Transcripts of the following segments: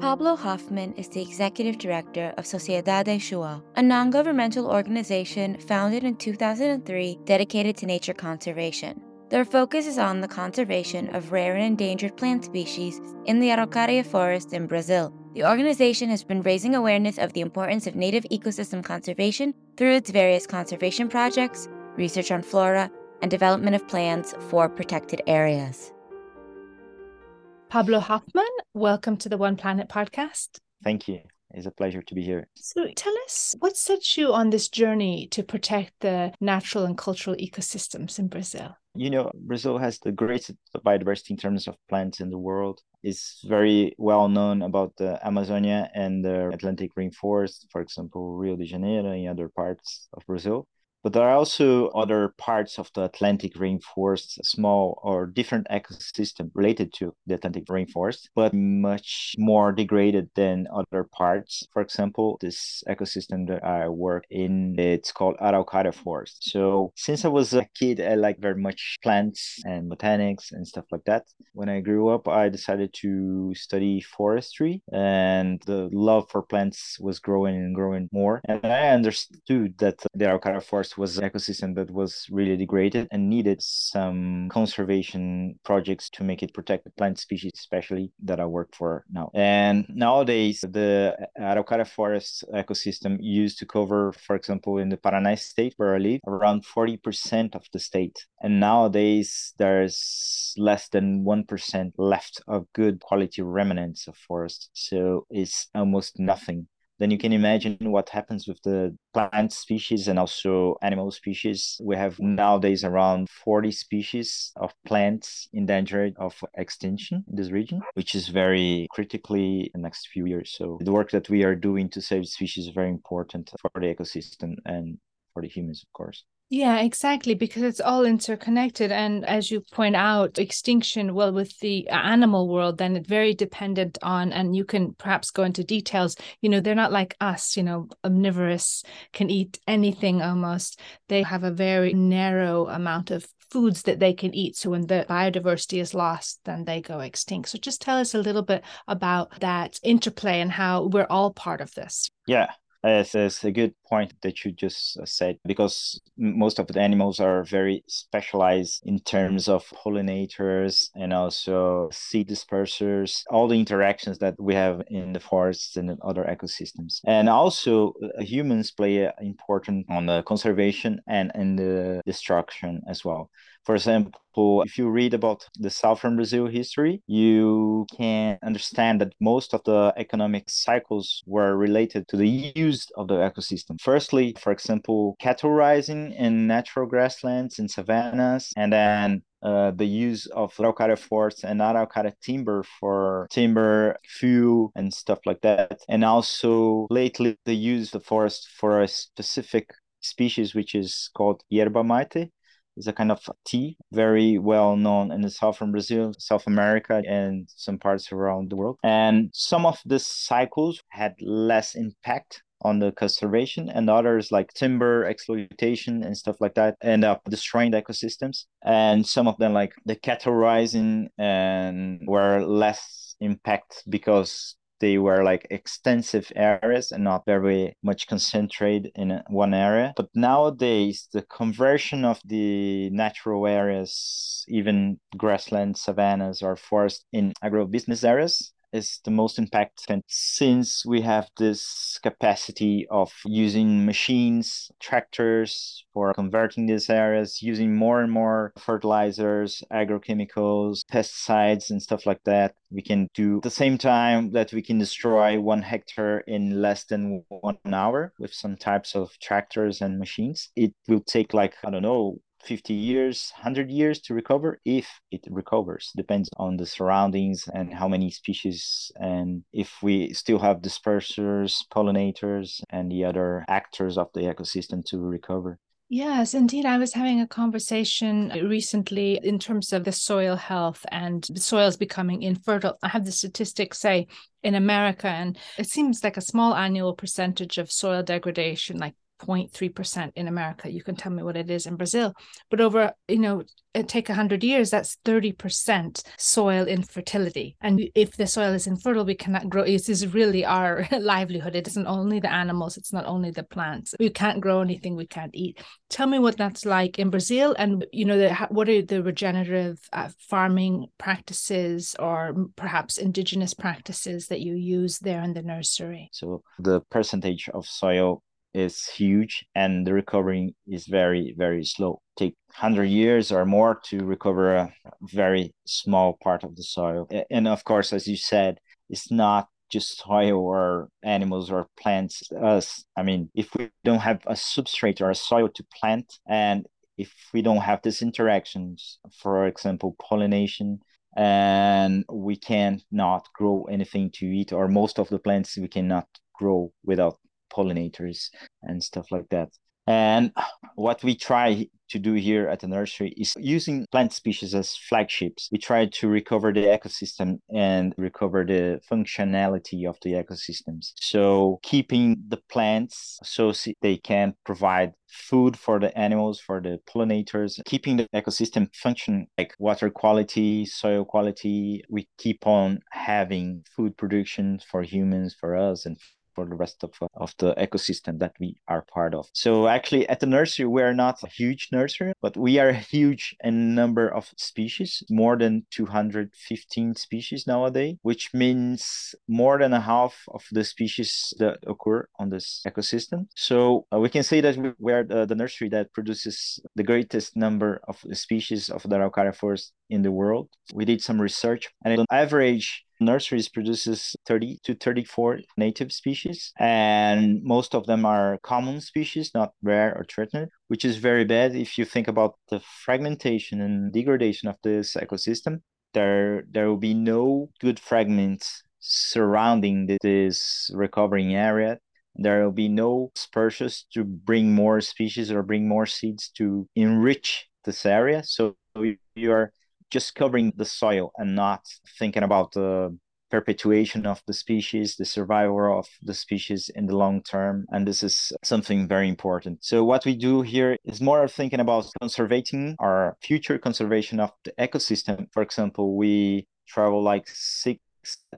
Pablo Hoffman is the executive director of Sociedade Chauá, a non governmental organization founded in 2003 dedicated to nature conservation. Their focus is on the conservation of rare and endangered plant species in the Araucaria forest in Brazil. The organization has been raising awareness of the importance of native ecosystem conservation through its various conservation projects, research on flora, and development of plans for protected areas. Pablo Hoffman, welcome to the One Planet podcast. Thank you. It's a pleasure to be here. So, tell us what set you on this journey to protect the natural and cultural ecosystems in Brazil? You know, Brazil has the greatest biodiversity in terms of plants in the world. It's very well known about the Amazonia and the Atlantic rainforest, for example, Rio de Janeiro and other parts of Brazil. But there are also other parts of the Atlantic rainforest, small or different ecosystem related to the Atlantic rainforest, but much more degraded than other parts. For example, this ecosystem that I work in, it's called Araucaria Forest. So since I was a kid, I like very much plants and botanics and stuff like that. When I grew up, I decided to study forestry and the love for plants was growing and growing more. And I understood that the Araucaria Forest was an ecosystem that was really degraded and needed some conservation projects to make it protect the plant species, especially that I work for now. And nowadays, the Araucaria forest ecosystem used to cover, for example, in the Paraná state where I live, around 40% of the state. And nowadays, there's less than 1% left of good quality remnants of forest. So it's almost nothing then you can imagine what happens with the plant species and also animal species. We have nowadays around 40 species of plants endangered of extinction in this region, which is very critically in the next few years. So the work that we are doing to save species is very important for the ecosystem and for the humans, of course. Yeah, exactly, because it's all interconnected. And as you point out, extinction, well, with the uh, animal world, then it's very dependent on, and you can perhaps go into details, you know, they're not like us, you know, omnivorous, can eat anything almost. They have a very narrow amount of foods that they can eat. So when the biodiversity is lost, then they go extinct. So just tell us a little bit about that interplay and how we're all part of this. Yeah, it's, a good point that you just uh, said because most of the animals are very specialized in terms of pollinators and also seed dispersers, all the interactions that we have in the forests and other ecosystems. And also uh, humans play an important on the conservation and in the destruction as well. For example, if you read about the southern Brazil history, you can understand that most of the economic cycles were related to the use of the ecosystem. Firstly, for example, cattle rising in natural grasslands and savannas, and then uh, the use of Araucaria forests and Araucaria timber for timber, fuel, and stuff like that. And also lately, the use of the forest for a specific species, which is called yerba mate, is a kind of tea, very well known in the southern Brazil, South America, and some parts around the world. And some of the cycles had less impact on the conservation and others like timber exploitation and stuff like that end up destroying the ecosystems and some of them like the cattle rising and were less impact because they were like extensive areas and not very much concentrated in one area. But nowadays, the conversion of the natural areas, even grassland, savannas, or forest in agro-business areas, is the most impacted since we have this capacity of using machines, tractors for converting these areas, using more and more fertilizers, agrochemicals, pesticides, and stuff like that. We can do at the same time that we can destroy one hectare in less than one hour with some types of tractors and machines. It will take like, I don't know, 50 years, 100 years to recover if it recovers. Depends on the surroundings and how many species, and if we still have dispersers, pollinators, and the other actors of the ecosystem to recover. Yes, indeed. I was having a conversation recently in terms of the soil health and the soils becoming infertile. I have the statistics say in America, and it seems like a small annual percentage of soil degradation, like 0.3% in America. You can tell me what it is in Brazil. But over, you know, take 100 years, that's 30% soil infertility. And if the soil is infertile, we cannot grow. This is really our livelihood. It isn't only the animals, it's not only the plants. We can't grow anything we can't eat. Tell me what that's like in Brazil and, you know, the, what are the regenerative uh, farming practices or perhaps indigenous practices that you use there in the nursery? So the percentage of soil is huge and the recovery is very very slow. Take 100 years or more to recover a very small part of the soil. And of course as you said it's not just soil or animals or plants us. I mean if we don't have a substrate or a soil to plant and if we don't have these interactions for example pollination and we cannot grow anything to eat or most of the plants we cannot grow without pollinators and stuff like that. And what we try to do here at the nursery is using plant species as flagships. We try to recover the ecosystem and recover the functionality of the ecosystems. So keeping the plants so they can provide food for the animals, for the pollinators, keeping the ecosystem function like water quality, soil quality. We keep on having food production for humans, for us, and for the rest of, of the ecosystem that we are part of. So actually at the nursery, we are not a huge nursery, but we are huge in number of species, more than 215 species nowadays, which means more than a half of the species that occur on this ecosystem. So uh, we can say that we are the, the nursery that produces the greatest number of species of the Araucaria forest in the world. We did some research and on average, nurseries produces 30 to 34 native species and most of them are common species not rare or threatened which is very bad. If you think about the fragmentation and degradation of this ecosystem there there will be no good fragments surrounding this recovering area. There will be no dispersions to bring more species or bring more seeds to enrich this area. So you are just covering the soil and not thinking about the perpetuation of the species, the survival of the species in the long term. And this is something very important. So, what we do here is more thinking about conserving our future conservation of the ecosystem. For example, we travel like six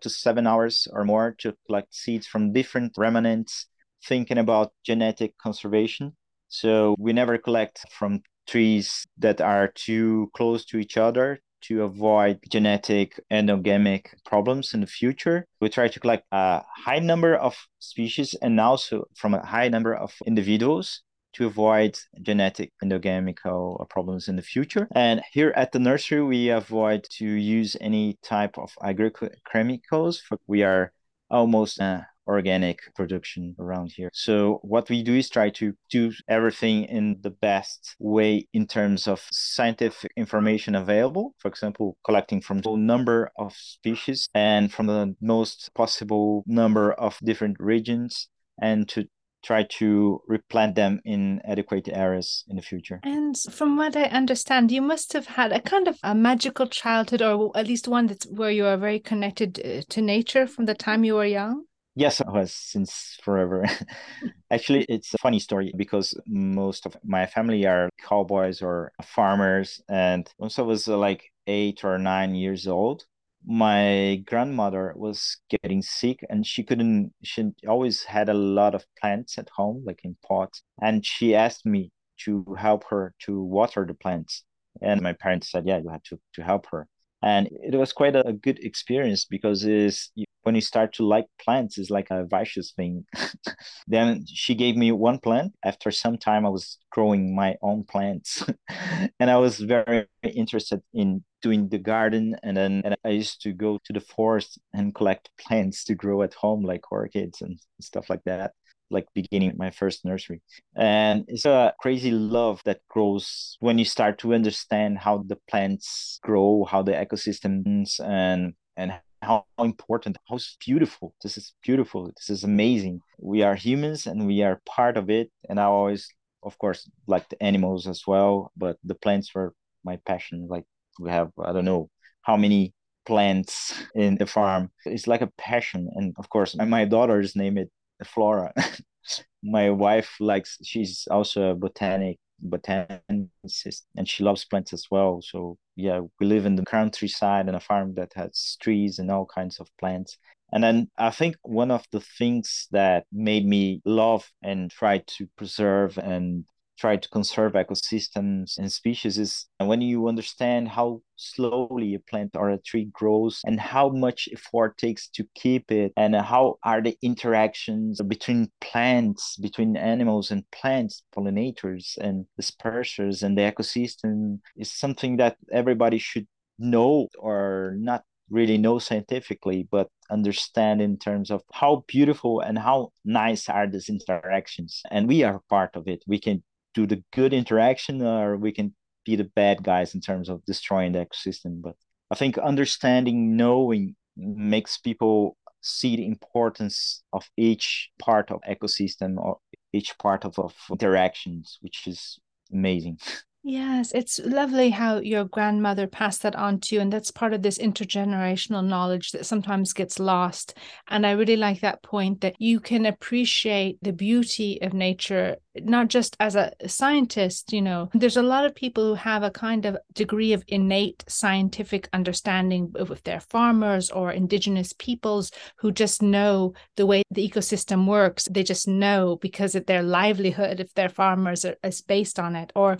to seven hours or more to collect seeds from different remnants, thinking about genetic conservation. So, we never collect from trees that are too close to each other to avoid genetic endogamic problems in the future. We try to collect a high number of species and also from a high number of individuals to avoid genetic endogamical problems in the future. And here at the nursery, we avoid to use any type of agrochemicals. We are almost uh, organic production around here. So what we do is try to do everything in the best way in terms of scientific information available. For example, collecting from the number of species and from the most possible number of different regions and to try to replant them in adequate areas in the future. And from what I understand, you must have had a kind of a magical childhood, or at least one that's where you are very connected uh, to nature from the time you were young. Yes, I was since forever. Actually, it's a funny story because most of my family are cowboys or farmers. And once I was uh, like eight or nine years old, my grandmother was getting sick and she couldn't, she always had a lot of plants at home, like in pots. And she asked me to help her to water the plants. And my parents said, yeah, you have to, to help her and it was quite a, a good experience because is when you start to like plants is like a vicious thing. Then she gave me one plant. After some time i was growing my own plants. And i was very interested in doing the garden. And then and i used to go to the forest and collect plants to grow at home like orchids and stuff like that like beginning my first nursery. And it's a crazy love that grows when you start to understand how the plants grow, how the ecosystems and and how important, how beautiful. This is beautiful. This is amazing. We are humans and we are part of it. And I always, of course, like the animals as well, but the plants were my passion. Like we have, I don't know how many plants in the farm. It's like a passion. And of course, my daughter's name it Flora. my wife likes she's also a botanic botanicist and she loves plants as well. So yeah we live in the countryside and a farm that has trees and all kinds of plants. And then I think one of the things that made me love and try to preserve and try to conserve ecosystems and species is when you understand how slowly a plant or a tree grows and how much effort takes to keep it and how are the interactions between plants between animals and plants pollinators and dispersers and the ecosystem is something that everybody should know or not really know scientifically but understand in terms of how beautiful and how nice are these interactions. And we are part of it. We can do the good interaction or we can be the bad guys in terms of destroying the ecosystem but i think understanding knowing makes people see the importance of each part of ecosystem or each part of, of interactions which is amazing Yes, it's lovely how your grandmother passed that on to you. And that's part of this intergenerational knowledge that sometimes gets lost. And I really like that point that you can appreciate the beauty of nature, not just as a scientist. You know, there's a lot of people who have a kind of degree of innate scientific understanding if they're farmers or indigenous peoples who just know the way the ecosystem works. They just know because of their livelihood, if they're farmers, is based on it. Or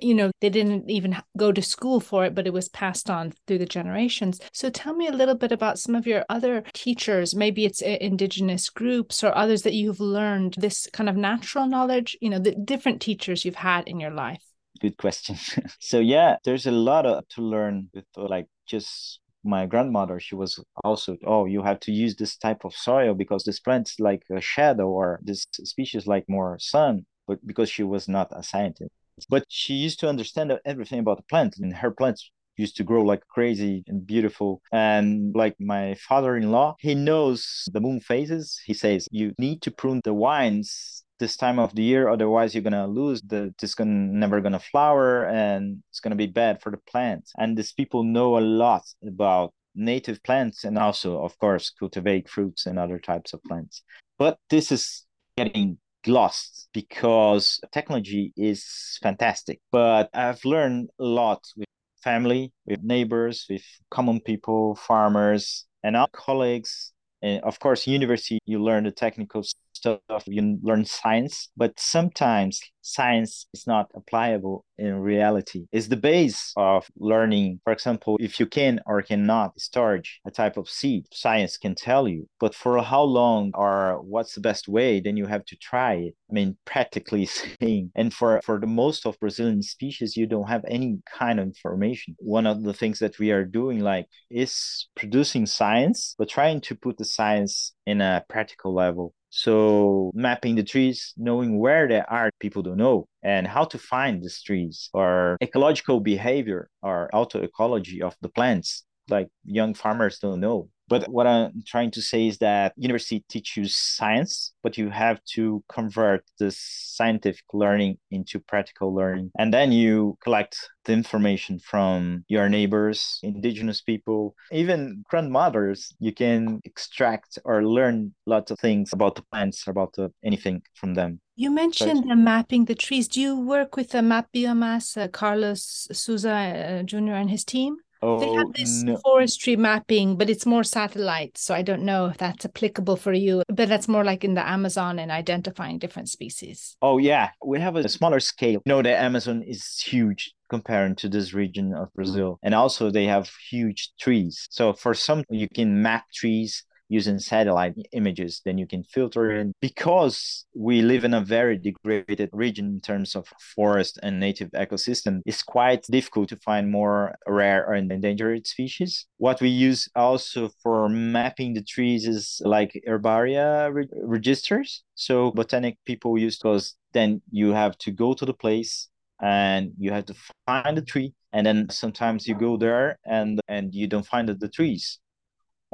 you know, they didn't even go to school for it, but it was passed on through the generations. So tell me a little bit about some of your other teachers. Maybe it's uh, Indigenous groups or others that you've learned this kind of natural knowledge, you know, the different teachers you've had in your life. Good question. so, yeah, there's a lot of, to learn with uh, like just my grandmother she was also oh you have to use this type of soil because this plant's like a shadow or this species like more sun but because she was not a scientist but she used to understand everything about the plant, and her plants used to grow like crazy and beautiful. And like my father-in-law, he knows the moon phases. He says you need to prune the vines this time of the year, otherwise you're gonna lose the. It's gonna never gonna flower, and it's gonna be bad for the plants. And these people know a lot about native plants and also, of course, cultivate fruits and other types of plants. But this is getting lost because technology is fantastic. But I've learned a lot with family, with neighbors, with common people, farmers, and our colleagues. And of course, university, you learn the technical stuff, you learn science, but sometimes science is not applicable in reality. It's the base of learning. For example, if you can or cannot storage a type of seed, science can tell you. But for how long or what's the best way, then you have to try it. I mean, practically saying. And for, for the most of Brazilian species, you don't have any kind of information. One of the things that we are doing like is producing science, but trying to put the science in a practical level so mapping the trees, knowing where they are, people don't know, and how to find these trees, or ecological behavior or auto ecology of the plants, like young farmers don't know. But what I'm trying to say is that university teaches science, but you have to convert this scientific learning into practical learning. And then you collect the information from your neighbors, indigenous people, even grandmothers. You can extract or learn lots of things about the plants, about the, anything from them. You mentioned the mapping the trees. Do you work with the MapBiomas, uh, Carlos Souza uh, Jr. and his team? Oh, they have oh, this no. forestry mapping, but it's more satellite. So I don't know if that's applicable for you, but that's more like in the Amazon and identifying different species. Oh, yeah. We have a smaller scale. You know, the Amazon is huge compared to this region of mm. Brazil. And also, they have huge trees. So for some, you can map trees using satellite images, then you can filter it. Because we live in a very degraded region in terms of forest and native ecosystem, it's quite difficult to find more rare or endangered species. What we use also for mapping the trees is like herbaria re- registers. So botanic people use those. Then you have to go to the place and you have to find the tree and then sometimes you go there and and you don't find the trees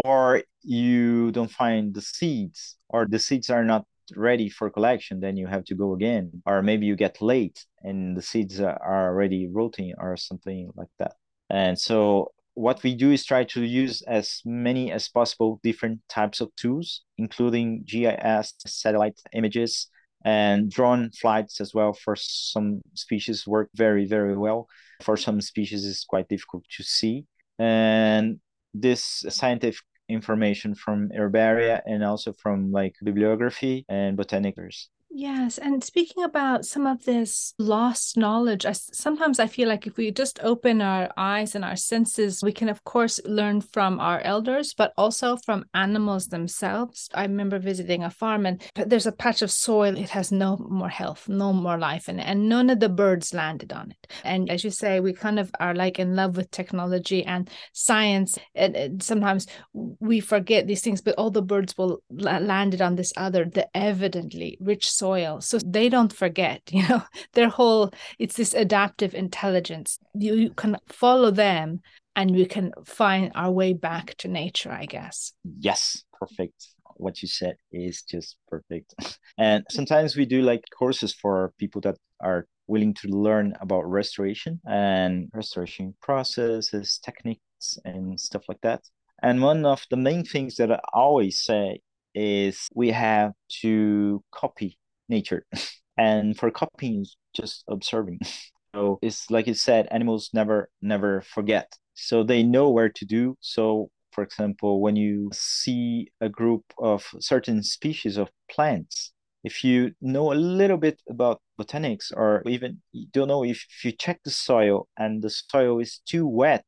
or you don't find the seeds or the seeds are not ready for collection then you have to go again. Or maybe you get late and the seeds are already rotting or something like that. And so what we do is try to use as many as possible different types of tools, including GIS, satellite images, and drone flights as well. For some species work very very well. For some species it's quite difficult to see. And this scientific information from herbaria and also from like bibliography and botanicers Yes, and speaking about some of this lost knowledge, I, sometimes I feel like if we just open our eyes and our senses, we can, of course, learn from our elders, but also from animals themselves. I remember visiting a farm, and there's a patch of soil, it has no more health, no more life, and, and none of the birds landed on it. And as you say, we kind of are like in love with technology and science, and, and sometimes we forget these things, but all the birds will landed on this other, the evidently rich soil soil. So they don't forget you know their whole it's this adaptive intelligence. You, you can follow them and we can find our way back to nature i guess. Yes perfect. What you said is just perfect. And sometimes we do like courses for people that are willing to learn about restoration and restoration processes techniques and stuff like that. And one of the main things that i always say is we have to copy nature. and for copying just observing. So it's like you said, animals never never forget. So they know where to do. So for example, when you see a group of certain species of plants, if you know a little bit about botanics or even you don't know if, if you check the soil and the soil is too wet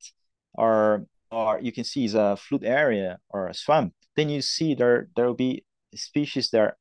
or or you can see it's a flood area or a swamp, then you see there there will be species that are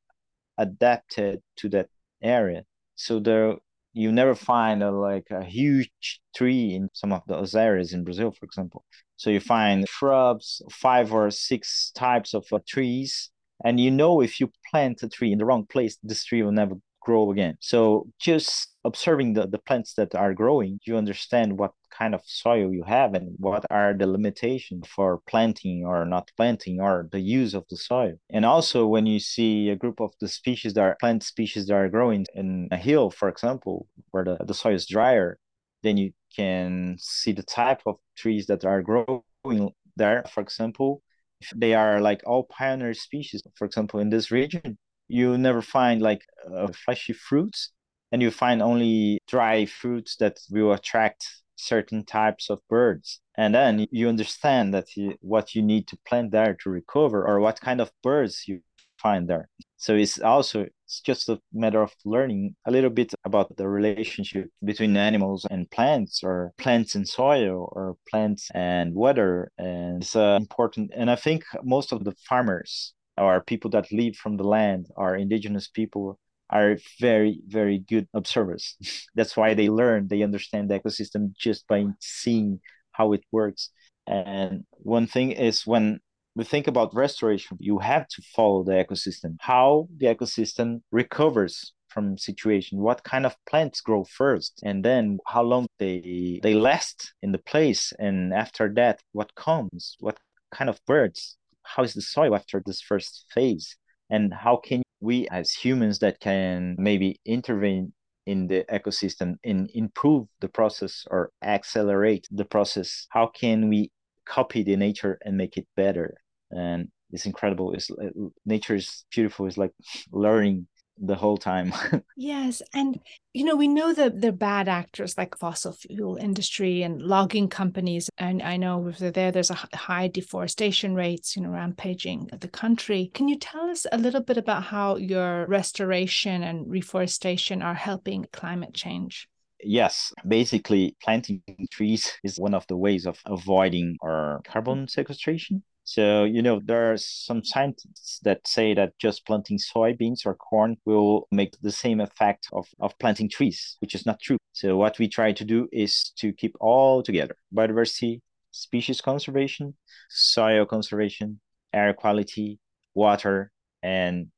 adapted to that area. So there you never find a, like a huge tree in some of those areas in Brazil, for example. So you find shrubs, five or six types of uh, trees, and you know if you plant a tree in the wrong place, this tree will never grow again. So just observing the, the plants that are growing, you understand what kind of soil you have and what are the limitations for planting or not planting or the use of the soil. And also when you see a group of the species that are plant species that are growing in a hill, for example, where the, the soil is drier, then you can see the type of trees that are growing there. For example, if they are like all pioneer species, for example, in this region, you never find like uh, fleshy fruits and you find only dry fruits that will attract certain types of birds. And then you understand that you, what you need to plant there to recover or what kind of birds you find there. So it's also it's just a matter of learning a little bit about the relationship between animals and plants or plants and soil or plants and weather and it's uh, important. And i think most of the farmers or people that live from the land or indigenous people are very very good observers. That's why they learn they understand the ecosystem just by seeing how it works. And one thing is when we think about restoration you have to follow the ecosystem how the ecosystem recovers from situation what kind of plants grow first and then how long they they last in the place and after that what comes what kind of birds how is the soil after this first phase? And how can we as humans that can maybe intervene in the ecosystem and improve the process or accelerate the process? How can we copy the nature and make it better? And it's incredible. It's uh, nature is beautiful. It's like learning the whole time. yes, and you know we know that they're bad actors like fossil fuel industry and logging companies, and I know if they're there, there's a high deforestation rates, you know, rampaging the country. Can you tell us a little bit about how your restoration and reforestation are helping climate change? Yes, basically, planting trees is one of the ways of avoiding our carbon sequestration. So, you know, there are some scientists that say that just planting soybeans or corn will make the same effect of, of planting trees, which is not true. So, what we try to do is to keep all together biodiversity, species conservation, soil conservation, air quality, water, and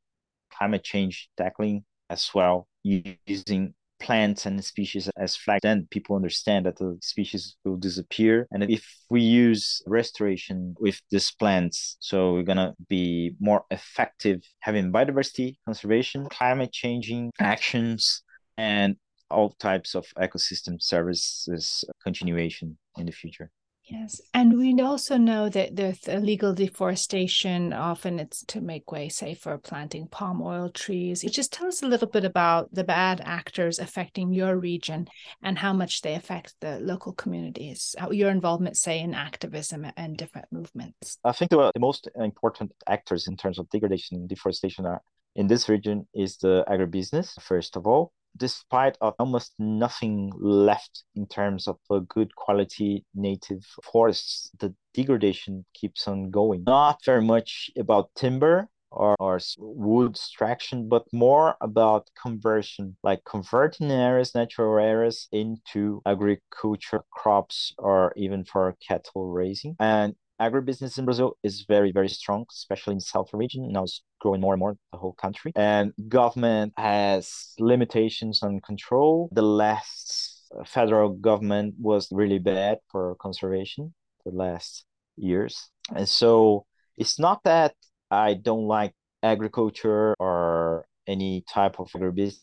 climate change tackling as well using plants and species as flags, then people understand that the species will disappear. And if we use restoration with these plants, so we're gonna be more effective having biodiversity conservation, climate changing actions, and all types of ecosystem services continuation in the future. Yes. And we also know that there's illegal deforestation. Often it's to make way, say, for planting palm oil trees. It just tell us a little bit about the bad actors affecting your region and how much they affect the local communities, your involvement, say, in activism and different movements. I think the, the most important actors in terms of degradation and deforestation are in this region is the agribusiness, first of all despite of almost nothing left in terms of a good quality native forests, the degradation keeps on going. Not very much about timber or, or wood extraction, but more about conversion, like converting areas, natural areas into agriculture crops or even for cattle raising. And agribusiness in Brazil is very, very strong, especially in the southern region. Now it's growing more and more the whole country. And government has limitations on control. The last federal government was really bad for conservation the last years. And so it's not that I don't like agriculture or any type of agribusiness.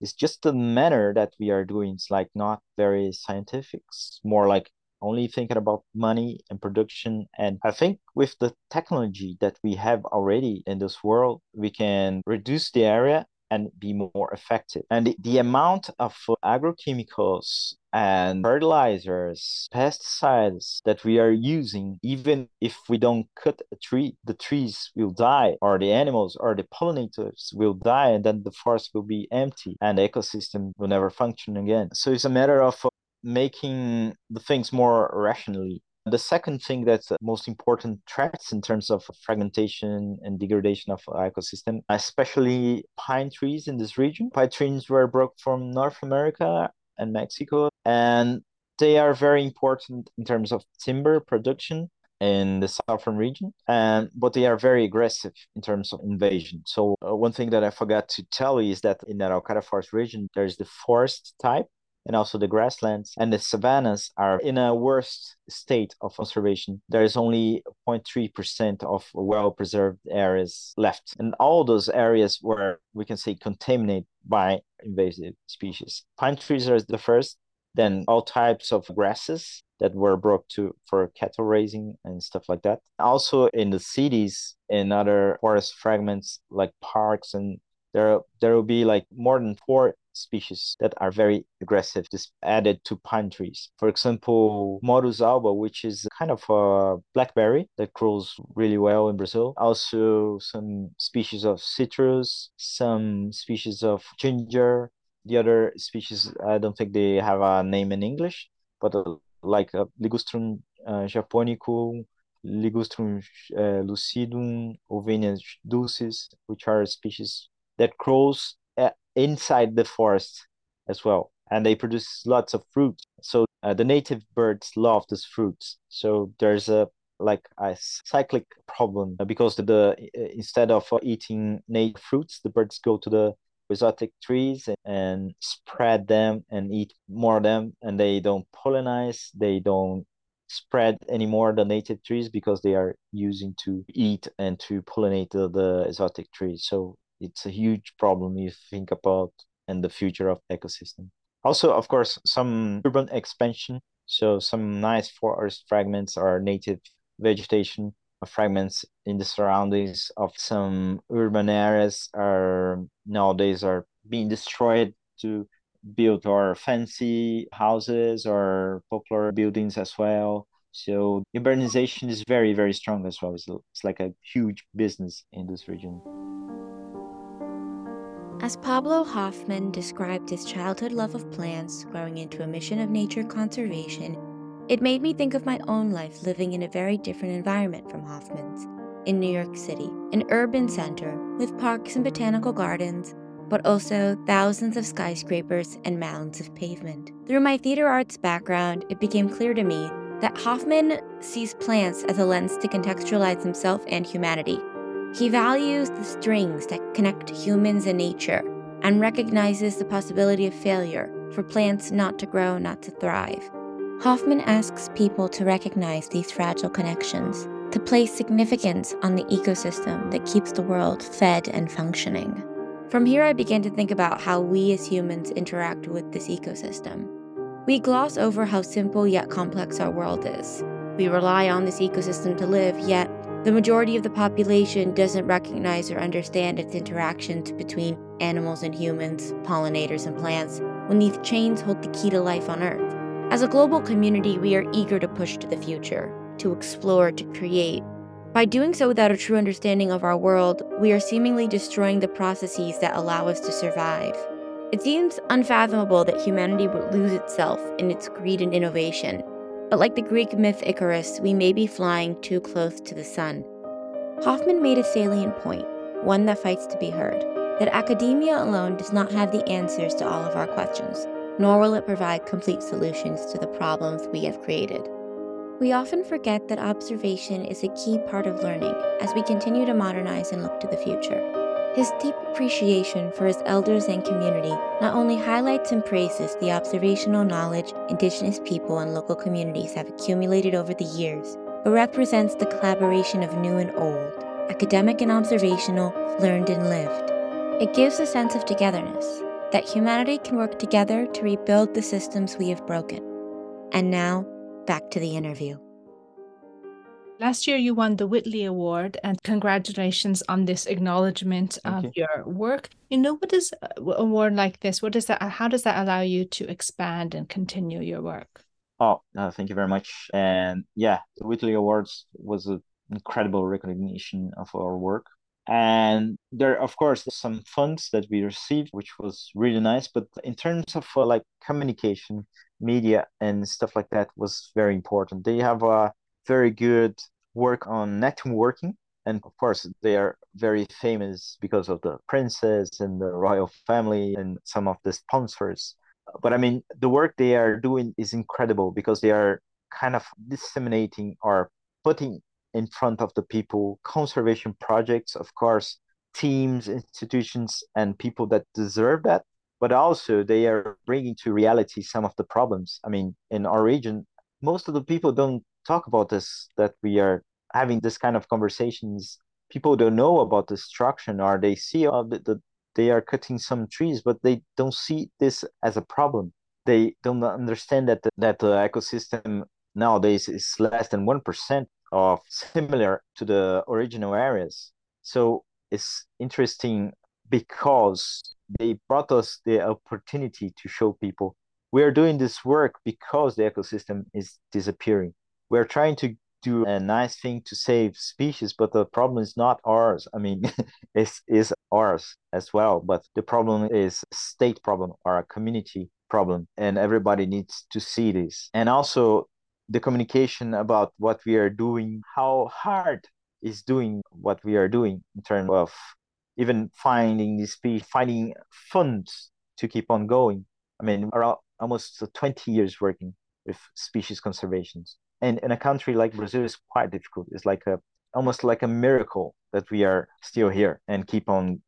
It's just the manner that we are doing. It's like not very scientific. It's more like only thinking about money and production. And I think with the technology that we have already in this world, we can reduce the area and be more effective. And the, the amount of agrochemicals and fertilizers, pesticides that we are using, even if we don't cut a tree, the trees will die, or the animals or the pollinators will die, and then the forest will be empty and the ecosystem will never function again. So it's a matter of making the things more rationally. The second thing that's most important threats in terms of fragmentation and degradation of ecosystem, especially pine trees in this region. Pine trees were brought from North America and Mexico, and they are very important in terms of timber production in the southern region and but they are very aggressive in terms of invasion so uh, one thing that i forgot to tell you is that in the araucária forest region there's the forest type and also the grasslands and the savannas are in a worse state of conservation. There is only 0.3% of well preserved areas left. And all those areas where we can say contaminated by invasive species. Pine trees are the first, then all types of grasses that were brought to for cattle raising and stuff like that. Also in the cities and other forest fragments like parks and there there will be like more than four species that are very aggressive, just added to pine trees. For example, Morus alba, which is kind of a blackberry that grows really well in Brazil. Also, some species of citrus, some species of ginger. The other species, I don't think they have a name in English, but uh, like uh, Ligustrum uh, japonicum, Ligustrum uh, lucidum, Hovenia dulcis, which are species that grows inside the forest as well and they produce lots of fruits. so uh, the native birds love these fruits so there's a like a cyclic problem uh, because the, the uh, instead of eating native fruits the birds go to the exotic trees and, and spread them and eat more of them and they don't pollinize they don't spread anymore the native trees because they are using to eat and to pollinate the, the exotic trees so it's a huge problem if you think about and the future of ecosystem. Also of course some urban expansion so some nice forest fragments or native vegetation fragments in the surroundings of some urban areas are nowadays are being destroyed to build our fancy houses or popular buildings as well. So urbanization is very very strong as well. It's, it's like a huge business in this region as Pablo Hoffman described his childhood love of plants growing into a mission of nature conservation, it made me think of my own life living in a very different environment from Hoffman's. In New York City, an urban center with parks and botanical gardens, but also thousands of skyscrapers and mounds of pavement. Through my theater arts background, it became clear to me that Hoffman sees plants as a lens to contextualize himself and humanity he values the strings that connect humans and nature and recognizes the possibility of failure for plants not to grow, not to thrive. Hoffman asks people to recognize these fragile connections, to place significance on the ecosystem that keeps the world fed and functioning. From here, I began to think about how we as humans interact with this ecosystem. We gloss over how simple yet complex our world is. We rely on this ecosystem to live, yet, the majority of the population doesn't recognize or understand its interactions between animals and humans, pollinators and plants, when these chains hold the key to life on Earth. As a global community, we are eager to push to the future, to explore, to create. By doing so without a true understanding of our world, we are seemingly destroying the processes that allow us to survive. It seems unfathomable that humanity would lose itself in its greed and innovation, but like the Greek myth Icarus, we may be flying too close to the sun. Hoffman made a salient point, one that fights to be heard, that academia alone does not have the answers to all of our questions, nor will it provide complete solutions to the problems we have created. We often forget that observation is a key part of learning as we continue to modernize and look to the future. His deep appreciation for his elders and community not only highlights and praises the observational knowledge Indigenous people and local communities have accumulated over the years, but represents the collaboration of new and old, academic and observational, learned and lived. It gives a sense of togetherness, that humanity can work together to rebuild the systems we have broken. And now, back to the interview. Last year, you won the Whitley Award, and congratulations on this acknowledgement Thank of you. your work. You know, what is a award like this? What does that? How does that allow you to expand and continue your work? Oh, uh, thank you very much. And yeah, the Whitley Awards was an incredible recognition of our work. And there, of course, some funds that we received, which was really nice. But in terms of uh, like communication, media, and stuff like that, was very important. They have a very good work on networking. And of course, they are very famous because of the princess and the royal family and some of the sponsors. But I mean, the work they are doing is incredible because they are kind of disseminating or putting in front of the people conservation projects, of course, teams, institutions, and people that deserve that. But also, they are bringing to reality some of the problems. I mean, in our region, most of the people don't talk about this that we are having this kind of conversations. People don't know about destruction or they see uh, the, the, they are cutting some trees but they don't see this as a problem. They don't understand that the, that the ecosystem nowadays is less than 1% of similar to the original areas. So it's interesting because they brought us the opportunity to show people we are doing this work because the ecosystem is disappearing we're trying to do a nice thing to save species, but the problem is not ours. I mean, it's is ours as well, but the problem is a state problem or a community problem, and everybody needs to see this. And also the communication about what we are doing, how hard is doing what we are doing in terms of even finding the species, finding funds to keep on going. I mean, around almost 20 years working with species conservations and in a country like Brazil is quite difficult. It's like a almost like a miracle that we are still here and keep on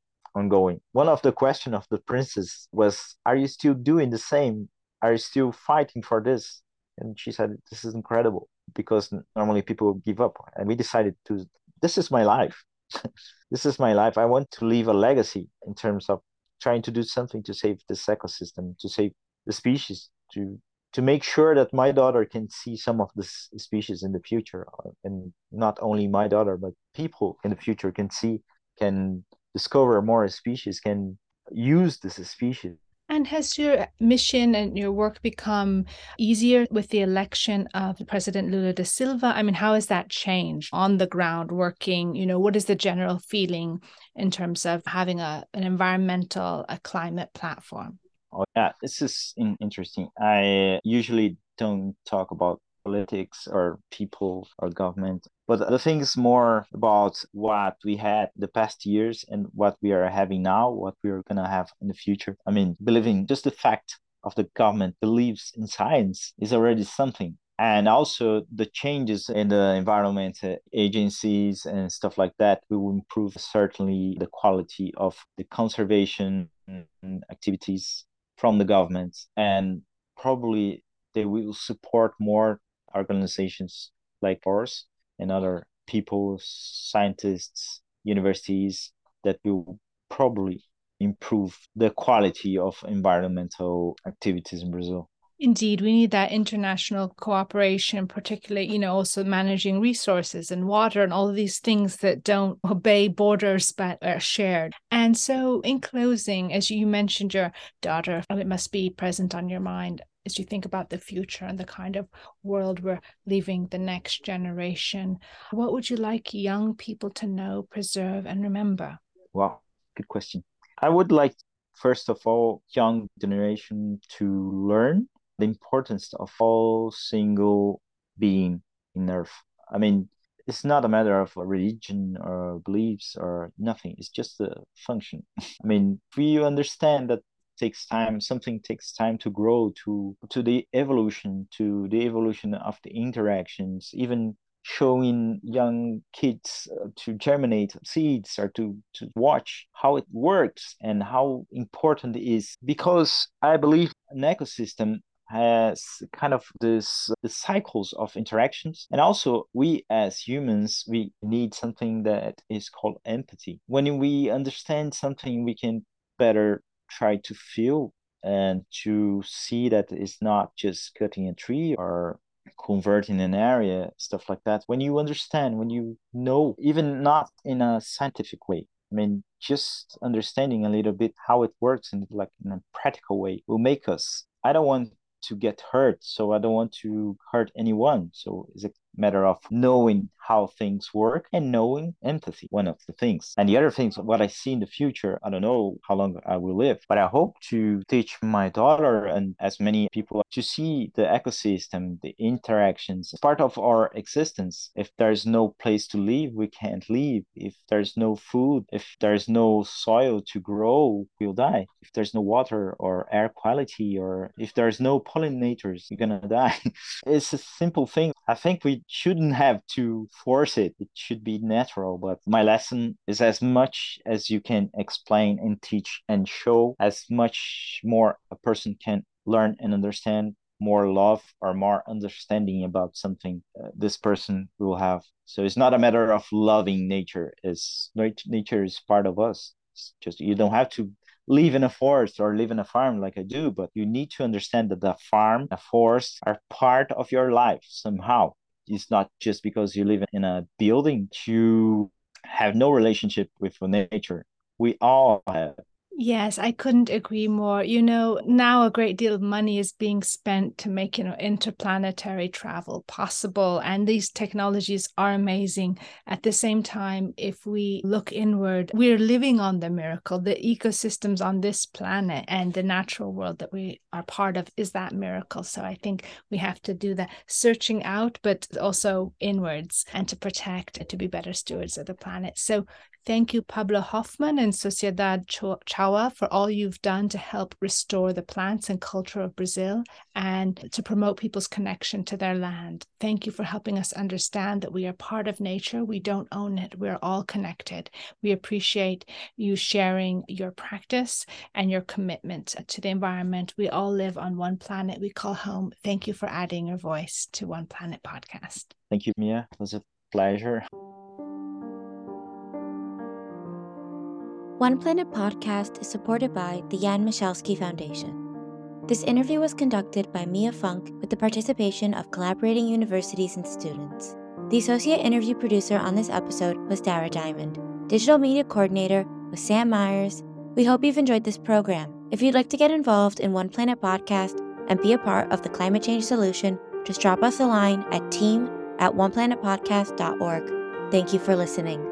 going. One of the question of the princess was, "Are you still doing the same? Are you still fighting for this?" And she said, "This is incredible because normally people give up." And we decided to. This is my life. this is my life. I want to leave a legacy in terms of trying to do something to save this ecosystem, to save the species, to to make sure that my daughter can see some of this species in the future uh, and not only my daughter but people in the future can see can discover more species can use this species and has your mission and your work become easier with the election of President Lula da Silva? I mean, how has that changed on the ground working? You know, what is the general feeling in terms of having a, an environmental, a climate platform? Oh, yeah, this is interesting. I usually don't talk about politics or people or government, but the thing is more about what we had the past years and what we are having now, what we are gonna have in the future. I mean, believing just the fact of the government believes in science is already something and also the changes in the environment uh, agencies and stuff like that will improve certainly the quality of the conservation activities from the government and probably they will support more organizations like ours and other people scientists universities that will probably improve the quality of environmental activities in brazil Indeed, we need that international cooperation, particularly, you know, also managing resources and water and all these things that don't obey borders but are shared. And so, in closing, as you mentioned your daughter, it must be present on your mind as you think about the future and the kind of world we're leaving the next generation. What would you like young people to know, preserve, and remember? Wow, good question. I would like, first of all, young generation to learn the importance of all single being in earth. I mean, it's not a matter of religion or beliefs or nothing. It's just a function. I mean, we understand that takes time, something takes time to grow to to the evolution, to the evolution of the interactions, even showing young kids uh, to germinate seeds or to, to watch how it works and how important it is because i believe an ecosystem has kind of this the cycles of interactions. And also we as humans we need something that is called empathy. When we understand something we can better try to feel and to see that it's not just cutting a tree or converting an area stuff like that. When you understand when you know even not in a scientific way i mean just understanding a little bit how it works in like in a practical way will make us. I don't want to get hurt so i don't want to hurt anyone. So it's a matter of knowing how things work and knowing empathy one of the things. And the other things what i see in the future i don't know how long i will live but i hope to teach my daughter and as many people to see the ecosystem the interactions part of our existence. If there's no place to live we can't live. If there's no food if there's no soil to grow we'll die. If there's no water or air quality or if there's no pollinators you're gonna die. It's a simple thing. I think we shouldn't have to force it. It should be natural. But my lesson is as much as you can explain and teach and show, as much more a person can learn and understand, more love or more understanding about something uh, this person will have. So it's not a matter of loving nature. Is nature is part of us. It's just you don't have to live in a forest or live in a farm like I do, but you need to understand that the farm, the forest are part of your life somehow. It's not just because you live in a building to have no relationship with nature. We all have Yes, I couldn't agree more. You know, now a great deal of money is being spent to make, you know, interplanetary travel possible. And these technologies are amazing. At the same time, if we look inward, we're living on the miracle. The ecosystems on this planet and the natural world that we are part of is that miracle. So I think we have to do the searching out, but also inwards and to protect, and to be better stewards of the planet. So Thank you, Pablo Hoffman and Sociedade Chauá, for all you've done to help restore the plants and culture of Brazil and to promote people's connection to their land. Thank you for helping us understand that we are part of nature. We don't own it. We're all connected. We appreciate you sharing your practice and your commitment to the environment. We all live on one planet we call home. Thank you for adding your voice to One Planet podcast. Thank you, Mia. It was a pleasure. One Planet podcast is supported by the Jan Michalski Foundation. This interview was conducted by Mia Funk with the participation of collaborating universities and students. The associate interview producer on this episode was Dara Diamond. Digital media coordinator was Sam Myers. We hope you've enjoyed this program. If you'd like to get involved in One Planet podcast and be a part of the climate change solution, just drop us a line at team at oneplanetpodcast.org. Thank you for listening.